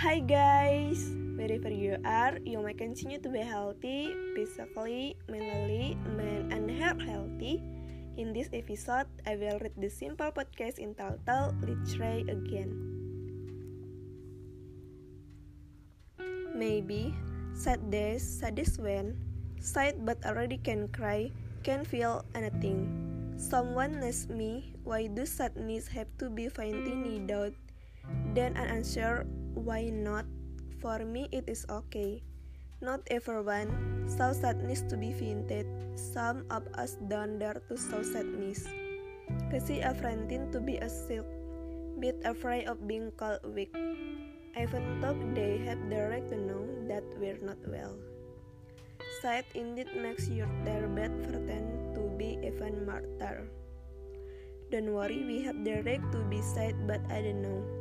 Hi guys, wherever you are, you may continue to be healthy, physically, mentally, and heart healthy. In this episode, I will read the simple podcast entitled Let's Try Again. Maybe sad days, saddest when sad but already can cry, can feel anything. Someone asks me, why do sadness have to be faintly doubt? Then I answer, why not? For me, it is okay. Not everyone saw sadness to be fainted. Some of us don't dare to show sadness. Cause a frightened to be a silk, bit afraid of being called weak. Even though they have the right to know that we're not well. Sad indeed makes your their bad pretend to be even martyr. Don't worry, we have the right to be sad, but I don't know.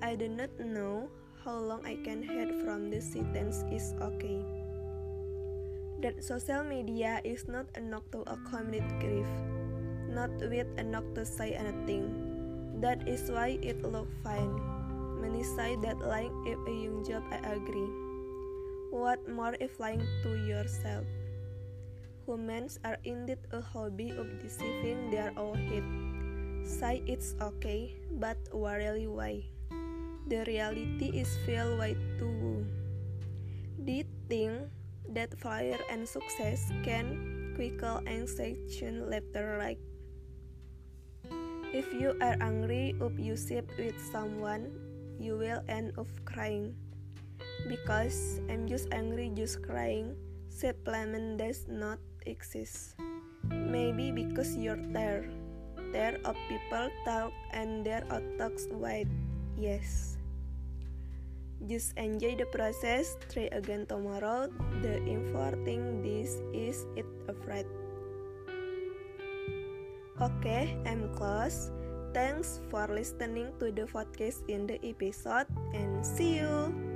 I do not know how long I can hide from this sentence is okay. That social media is not knock to accommodate grief, not with knock to say anything. That is why it look fine. Many say that lying is a young job, I agree. What more if lying to yourself? Humans are indeed a hobby of deceiving their own head. Say it's okay, but really why? The reality is filled with two. Do think that fire and success can quickly and sanction later like if you are angry or you sit with someone, you will end up crying. Because I'm just angry, just crying, supplement does not exist. Maybe because you're there, there of people talk and their talks wide. Yes. Just enjoy the process, try again tomorrow. The important this is it afraid. Okay, I'm close. Thanks for listening to the podcast in the episode and see you.